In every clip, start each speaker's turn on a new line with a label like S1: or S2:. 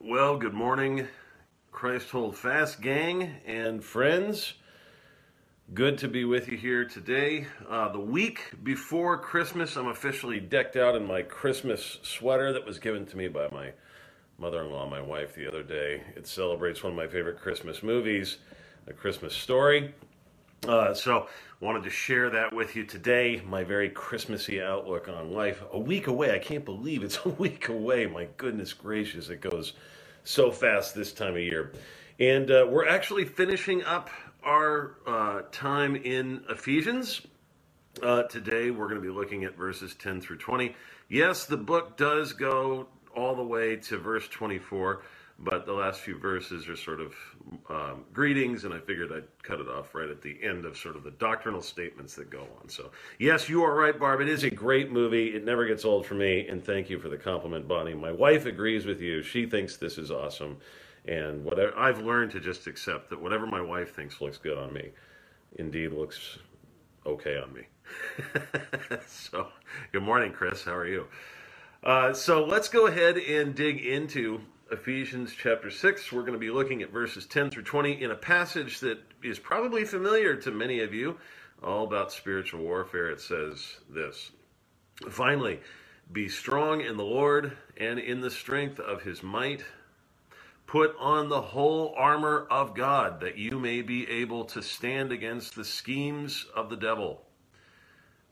S1: Well, good morning, Christ Hold Fast gang and friends. Good to be with you here today. Uh, the week before Christmas, I'm officially decked out in my Christmas sweater that was given to me by my mother in law, my wife, the other day. It celebrates one of my favorite Christmas movies, A Christmas Story. Uh, so, wanted to share that with you today, my very Christmassy outlook on life. A week away, I can't believe it's a week away. My goodness gracious, it goes so fast this time of year. And uh, we're actually finishing up our uh, time in Ephesians. Uh, today, we're going to be looking at verses 10 through 20. Yes, the book does go all the way to verse 24 but the last few verses are sort of um, greetings, and I figured I'd cut it off right at the end of sort of the doctrinal statements that go on. So, yes, you are right, Barb. It is a great movie. It never gets old for me, and thank you for the compliment, Bonnie. My wife agrees with you. She thinks this is awesome, and whatever I've learned to just accept that whatever my wife thinks looks good on me, indeed looks okay on me. so, good morning, Chris. How are you? Uh, so let's go ahead and dig into Ephesians chapter 6. We're going to be looking at verses 10 through 20 in a passage that is probably familiar to many of you, all about spiritual warfare. It says this Finally, be strong in the Lord and in the strength of his might. Put on the whole armor of God that you may be able to stand against the schemes of the devil.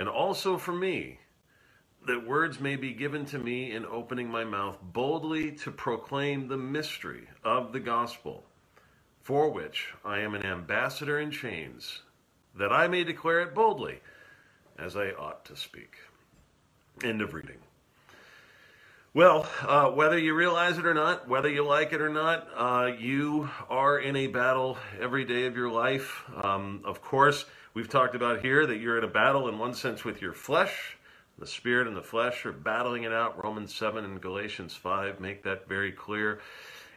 S1: and also for me, that words may be given to me in opening my mouth boldly to proclaim the mystery of the gospel, for which I am an ambassador in chains, that I may declare it boldly as I ought to speak. End of reading. Well, uh, whether you realize it or not, whether you like it or not, uh, you are in a battle every day of your life. Um, of course, We've talked about here that you're in a battle in one sense with your flesh. The spirit and the flesh are battling it out. Romans 7 and Galatians 5 make that very clear.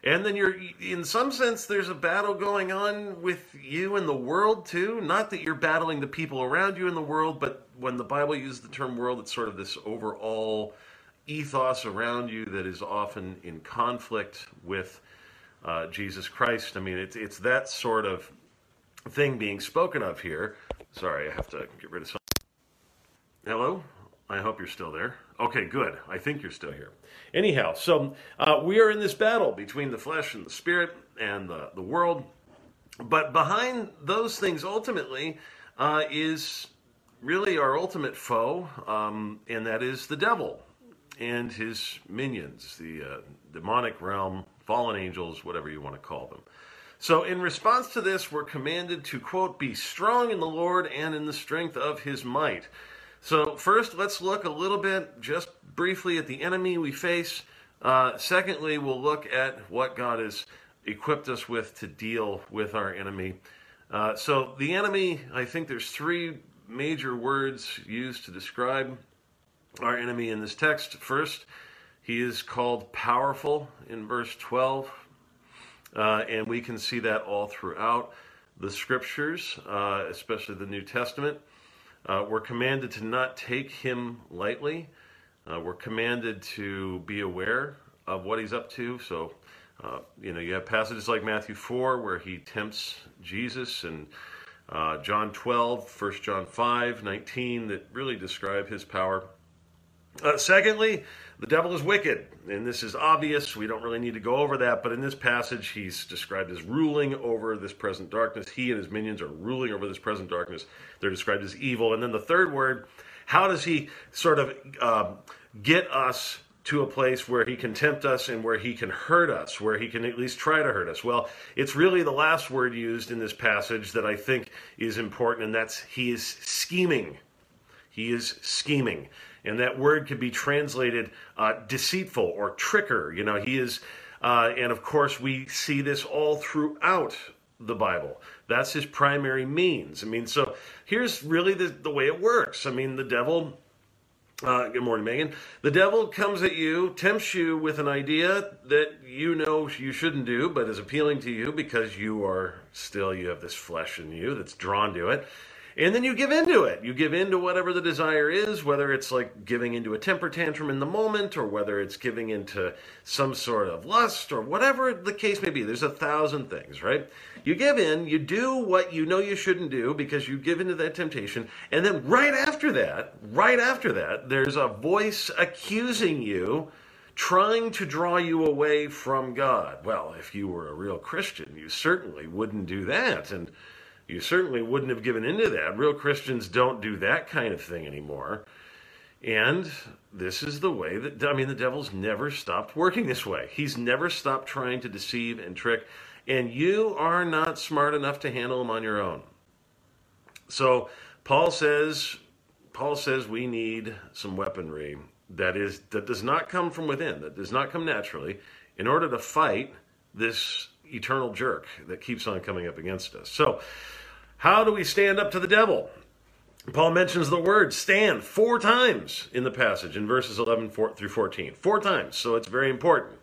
S1: And then you're, in some sense, there's a battle going on with you and the world too. Not that you're battling the people around you in the world, but when the Bible uses the term world, it's sort of this overall ethos around you that is often in conflict with uh, Jesus Christ. I mean, it's, it's that sort of thing being spoken of here. Sorry, I have to get rid of some. Hello? I hope you're still there. Okay, good. I think you're still here. Anyhow, so uh, we are in this battle between the flesh and the spirit and the, the world. But behind those things, ultimately, uh, is really our ultimate foe, um, and that is the devil and his minions, the uh, demonic realm, fallen angels, whatever you want to call them. So, in response to this, we're commanded to, quote, be strong in the Lord and in the strength of his might. So, first, let's look a little bit, just briefly, at the enemy we face. Uh, secondly, we'll look at what God has equipped us with to deal with our enemy. Uh, so, the enemy, I think there's three major words used to describe our enemy in this text. First, he is called powerful in verse 12. Uh, and we can see that all throughout the scriptures, uh, especially the New Testament. Uh, we're commanded to not take him lightly. Uh, we're commanded to be aware of what he's up to. So, uh, you know, you have passages like Matthew 4 where he tempts Jesus and uh, John 12, 1 John 5, 19 that really describe his power. Uh, secondly, the devil is wicked, and this is obvious. We don't really need to go over that, but in this passage, he's described as ruling over this present darkness. He and his minions are ruling over this present darkness. They're described as evil. And then the third word, how does he sort of uh, get us to a place where he can tempt us and where he can hurt us, where he can at least try to hurt us? Well, it's really the last word used in this passage that I think is important, and that's he is scheming. He is scheming. And that word could be translated uh, deceitful or tricker. You know, he is, uh, and of course, we see this all throughout the Bible. That's his primary means. I mean, so here's really the, the way it works. I mean, the devil uh, good morning, Megan. The devil comes at you, tempts you with an idea that you know you shouldn't do, but is appealing to you because you are still, you have this flesh in you that's drawn to it. And then you give into it. You give into whatever the desire is, whether it's like giving into a temper tantrum in the moment, or whether it's giving into some sort of lust, or whatever the case may be. There's a thousand things, right? You give in, you do what you know you shouldn't do because you give into that temptation, and then right after that, right after that, there's a voice accusing you trying to draw you away from God. Well, if you were a real Christian, you certainly wouldn't do that. And you certainly wouldn't have given into that. Real Christians don't do that kind of thing anymore. And this is the way that, I mean, the devil's never stopped working this way. He's never stopped trying to deceive and trick. And you are not smart enough to handle him on your own. So Paul says, Paul says we need some weaponry that is that does not come from within, that does not come naturally, in order to fight this eternal jerk that keeps on coming up against us. So, how do we stand up to the devil? Paul mentions the word stand four times in the passage in verses 11 through 14. Four times, so it's very important.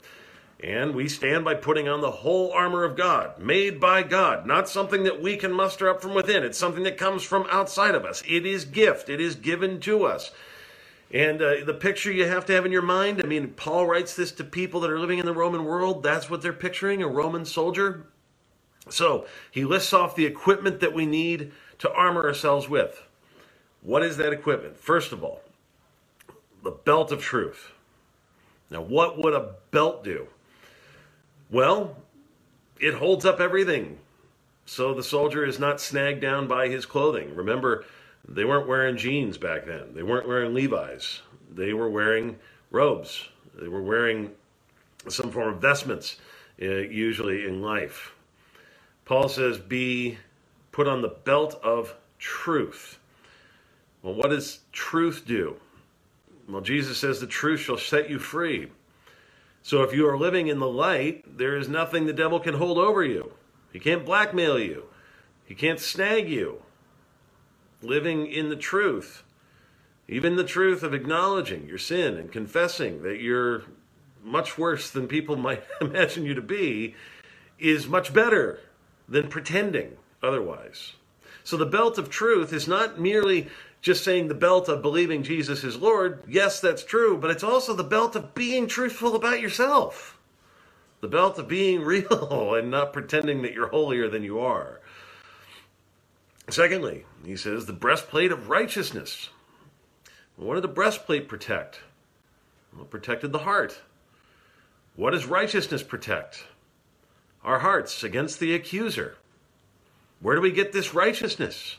S1: And we stand by putting on the whole armor of God, made by God, not something that we can muster up from within. It's something that comes from outside of us. It is gift, it is given to us. And uh, the picture you have to have in your mind, I mean, Paul writes this to people that are living in the Roman world. That's what they're picturing a Roman soldier. So he lists off the equipment that we need to armor ourselves with. What is that equipment? First of all, the belt of truth. Now, what would a belt do? Well, it holds up everything. So the soldier is not snagged down by his clothing. Remember, they weren't wearing jeans back then. They weren't wearing Levi's. They were wearing robes. They were wearing some form of vestments, uh, usually in life. Paul says, be put on the belt of truth. Well, what does truth do? Well, Jesus says the truth shall set you free. So if you are living in the light, there is nothing the devil can hold over you. He can't blackmail you. He can't snag you living in the truth, even the truth of acknowledging your sin and confessing that you're much worse than people might imagine you to be, is much better than pretending otherwise. So the belt of truth is not merely just saying the belt of believing Jesus is Lord. Yes, that's true, but it's also the belt of being truthful about yourself. The belt of being real and not pretending that you're holier than you are. Secondly, he says the breastplate of righteousness. What did the breastplate protect? Well, it protected the heart. What does righteousness protect? Our hearts against the accuser. Where do we get this righteousness?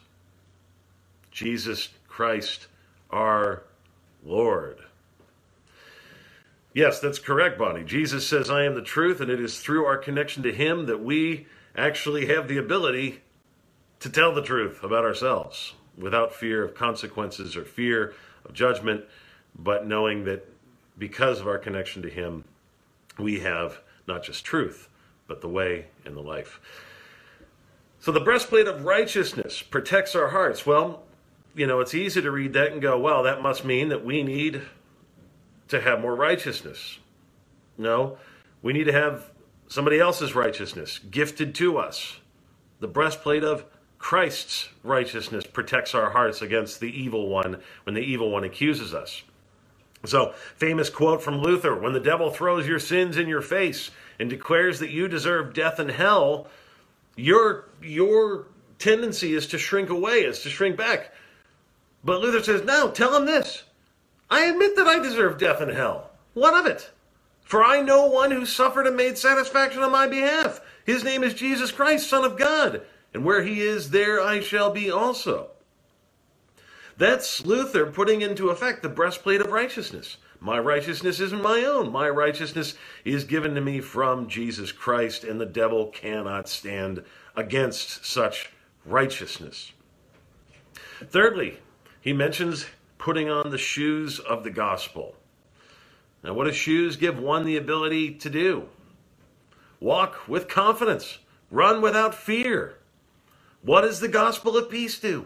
S1: Jesus Christ, our Lord. Yes, that's correct, Bonnie. Jesus says, I am the truth, and it is through our connection to Him that we actually have the ability to tell the truth about ourselves without fear of consequences or fear of judgment, but knowing that because of our connection to Him, we have not just truth, but the way and the life. So the breastplate of righteousness protects our hearts. Well, you know, it's easy to read that and go, well, that must mean that we need to have more righteousness. No, we need to have somebody else's righteousness gifted to us. The breastplate of Christ's righteousness protects our hearts against the evil one when the evil one accuses us. So, famous quote from Luther when the devil throws your sins in your face and declares that you deserve death and hell, your, your tendency is to shrink away, is to shrink back. But Luther says, no, tell him this I admit that I deserve death and hell. What of it? For I know one who suffered and made satisfaction on my behalf. His name is Jesus Christ, Son of God. And where he is, there I shall be also. That's Luther putting into effect the breastplate of righteousness. My righteousness isn't my own. My righteousness is given to me from Jesus Christ, and the devil cannot stand against such righteousness. Thirdly, he mentions putting on the shoes of the gospel. Now, what do shoes give one the ability to do? Walk with confidence, run without fear. What does the gospel of peace do?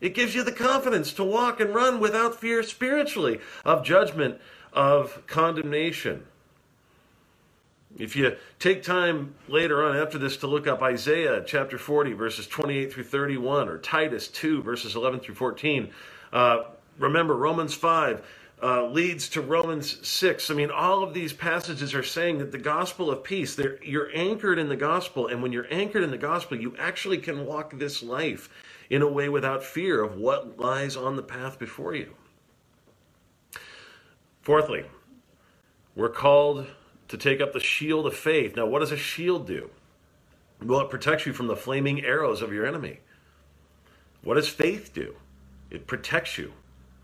S1: It gives you the confidence to walk and run without fear spiritually of judgment, of condemnation. If you take time later on after this to look up Isaiah chapter 40, verses 28 through 31, or Titus 2, verses 11 through 14, uh, remember Romans 5 uh, leads to Romans 6. I mean, all of these passages are saying that the gospel of peace, you're anchored in the gospel. And when you're anchored in the gospel, you actually can walk this life in a way without fear of what lies on the path before you. Fourthly, we're called to take up the shield of faith. Now, what does a shield do? Well, it protects you from the flaming arrows of your enemy. What does faith do? It protects you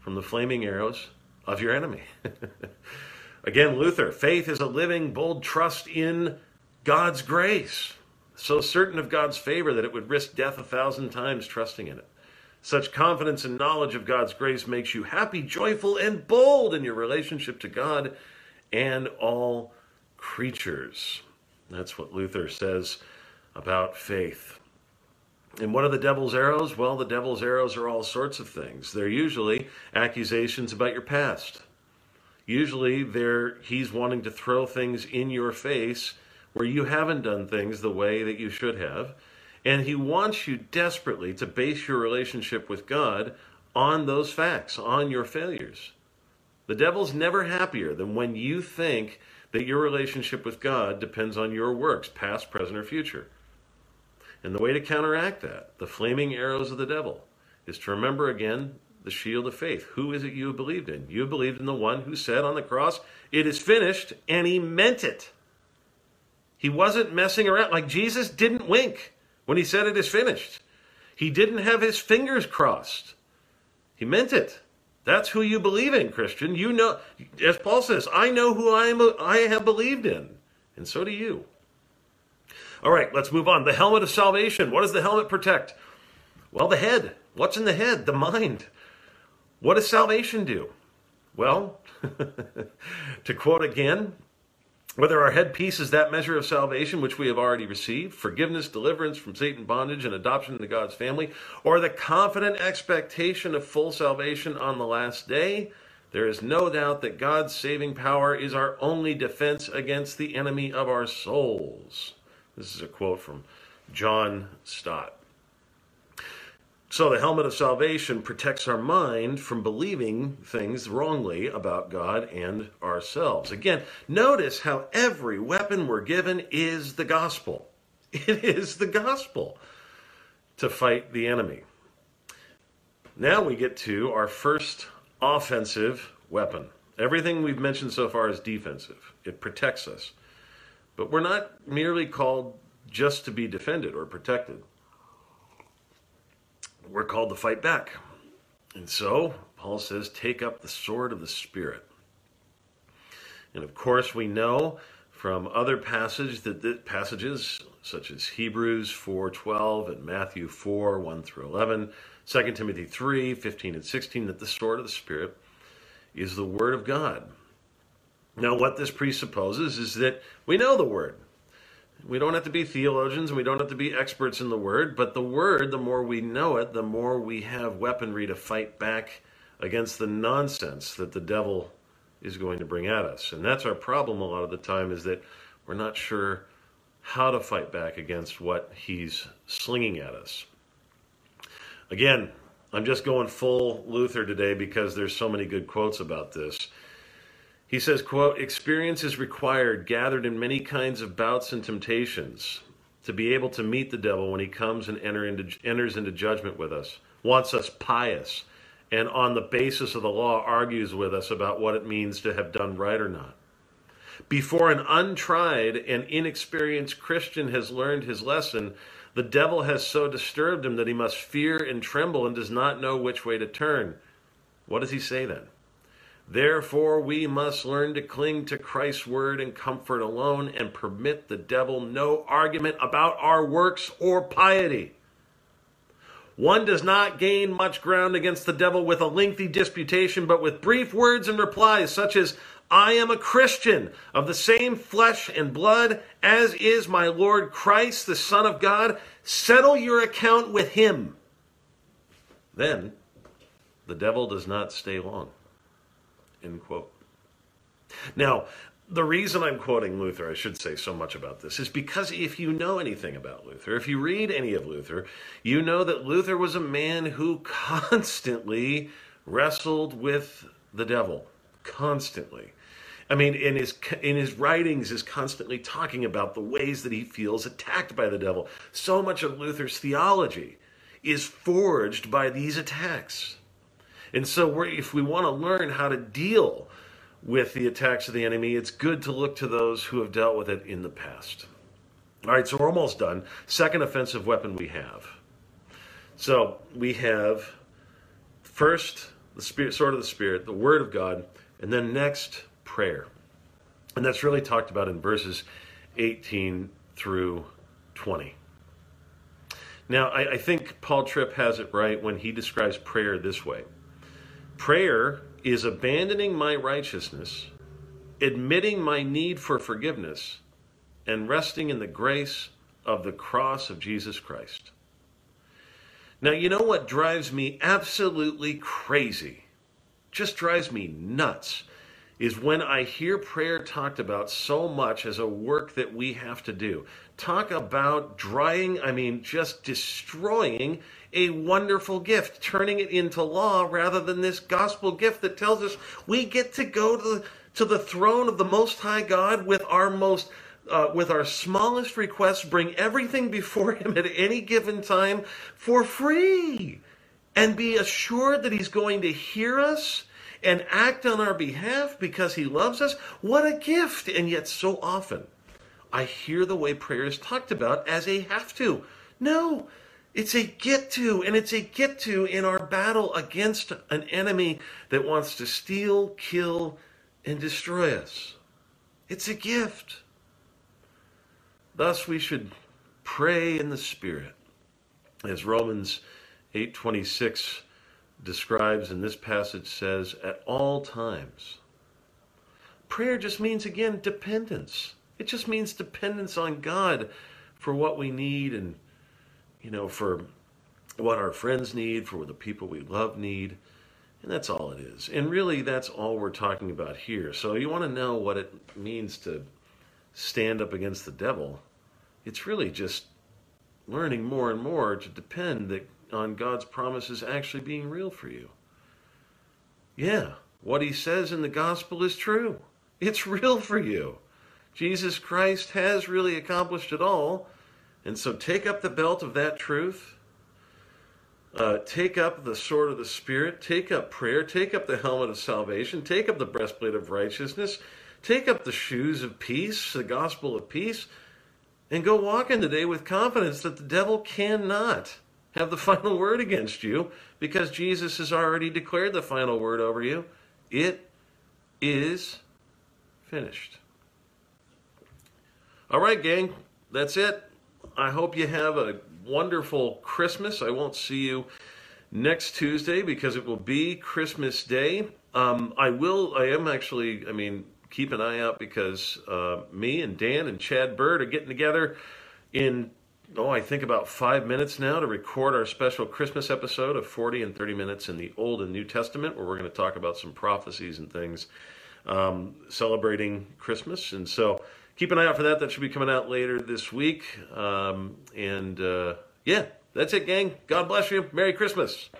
S1: from the flaming arrows of your enemy. Again, Luther, faith is a living, bold trust in God's grace so certain of God's favor that it would risk death a thousand times trusting in it. Such confidence and knowledge of God's grace makes you happy, joyful, and bold in your relationship to God and all creatures. That's what Luther says about faith. And what are the devil's arrows? Well, the devil's arrows are all sorts of things. They're usually accusations about your past. Usually, they're, he's wanting to throw things in your face where you haven't done things the way that you should have. And He wants you desperately to base your relationship with God on those facts, on your failures. The devil's never happier than when you think that your relationship with God depends on your works, past, present, or future. And the way to counteract that, the flaming arrows of the devil, is to remember again the shield of faith. Who is it you have believed in? You have believed in the one who said on the cross, It is finished, and he meant it. He wasn't messing around. Like Jesus didn't wink when he said it is finished. He didn't have his fingers crossed. He meant it. That's who you believe in, Christian. You know, as Paul says, I know who I am. I have believed in, and so do you. All right, let's move on. The helmet of salvation. What does the helmet protect? Well, the head. What's in the head? The mind. What does salvation do? Well, to quote again whether our headpiece is that measure of salvation which we have already received, forgiveness, deliverance from Satan bondage, and adoption into God's family, or the confident expectation of full salvation on the last day, there is no doubt that God's saving power is our only defense against the enemy of our souls. This is a quote from John Stott. So, the helmet of salvation protects our mind from believing things wrongly about God and ourselves. Again, notice how every weapon we're given is the gospel. It is the gospel to fight the enemy. Now we get to our first offensive weapon. Everything we've mentioned so far is defensive, it protects us. But we're not merely called just to be defended or protected we're called to fight back. And so, Paul says, take up the sword of the Spirit. And of course, we know from other that the, passages such as Hebrews 4:12 and Matthew 4 1 through 11, 2 Timothy 3 15 and 16 that the sword of the Spirit is the Word of God. Now, what this presupposes is that we know the Word. We don't have to be theologians and we don't have to be experts in the word, but the word, the more we know it, the more we have weaponry to fight back against the nonsense that the devil is going to bring at us. And that's our problem a lot of the time is that we're not sure how to fight back against what he's slinging at us. Again, I'm just going full Luther today because there's so many good quotes about this. He says, quote, experience is required, gathered in many kinds of bouts and temptations, to be able to meet the devil when he comes and enter into, enters into judgment with us, wants us pious, and on the basis of the law argues with us about what it means to have done right or not. Before an untried and inexperienced Christian has learned his lesson, the devil has so disturbed him that he must fear and tremble and does not know which way to turn. What does he say then? Therefore, we must learn to cling to Christ's word and comfort alone and permit the devil no argument about our works or piety. One does not gain much ground against the devil with a lengthy disputation, but with brief words and replies, such as, I am a Christian of the same flesh and blood as is my Lord Christ, the Son of God. Settle your account with him. Then the devil does not stay long. End quote. Now, the reason I'm quoting Luther, I should say so much about this, is because if you know anything about Luther, if you read any of Luther, you know that Luther was a man who constantly wrestled with the devil. Constantly. I mean, in his in his writings is constantly talking about the ways that he feels attacked by the devil. So much of Luther's theology is forged by these attacks. And so, if we want to learn how to deal with the attacks of the enemy, it's good to look to those who have dealt with it in the past. All right, so we're almost done. Second offensive weapon we have. So we have first the spirit, sword of the spirit, the word of God, and then next prayer, and that's really talked about in verses 18 through 20. Now, I, I think Paul Tripp has it right when he describes prayer this way. Prayer is abandoning my righteousness, admitting my need for forgiveness, and resting in the grace of the cross of Jesus Christ. Now, you know what drives me absolutely crazy? Just drives me nuts is when I hear prayer talked about so much as a work that we have to do. Talk about drying, I mean, just destroying a wonderful gift, turning it into law rather than this gospel gift that tells us we get to go to the, to the throne of the Most High God with our most uh, with our smallest requests, bring everything before Him at any given time for free, and be assured that He's going to hear us and act on our behalf because he loves us. What a gift! And yet, so often, I hear the way prayer is talked about as a have to. No, it's a get to, and it's a get to in our battle against an enemy that wants to steal, kill, and destroy us. It's a gift. Thus, we should pray in the Spirit. As Romans 8:26 describes in this passage says, at all times. Prayer just means, again, dependence. It just means dependence on God for what we need and, you know, for what our friends need, for what the people we love need. And that's all it is. And really, that's all we're talking about here. So you want to know what it means to stand up against the devil. It's really just learning more and more to depend that on God's promises actually being real for you. Yeah, what he says in the gospel is true. It's real for you. Jesus Christ has really accomplished it all. And so take up the belt of that truth. Uh, take up the sword of the Spirit. Take up prayer. Take up the helmet of salvation. Take up the breastplate of righteousness. Take up the shoes of peace, the gospel of peace. And go walking today with confidence that the devil cannot have the final word against you because Jesus has already declared the final word over you. It is finished. All right, gang, that's it. I hope you have a wonderful Christmas. I won't see you next Tuesday because it will be Christmas Day. Um, I will, I am actually, I mean, keep an eye out because uh, me and Dan and Chad Bird are getting together in oh, I think about five minutes now to record our special Christmas episode of 40 and 30 minutes in the Old and New Testament, where we're going to talk about some prophecies and things um, celebrating Christmas. And so keep an eye out for that. That should be coming out later this week. Um, and uh, yeah, that's it, gang. God bless you. Merry Christmas.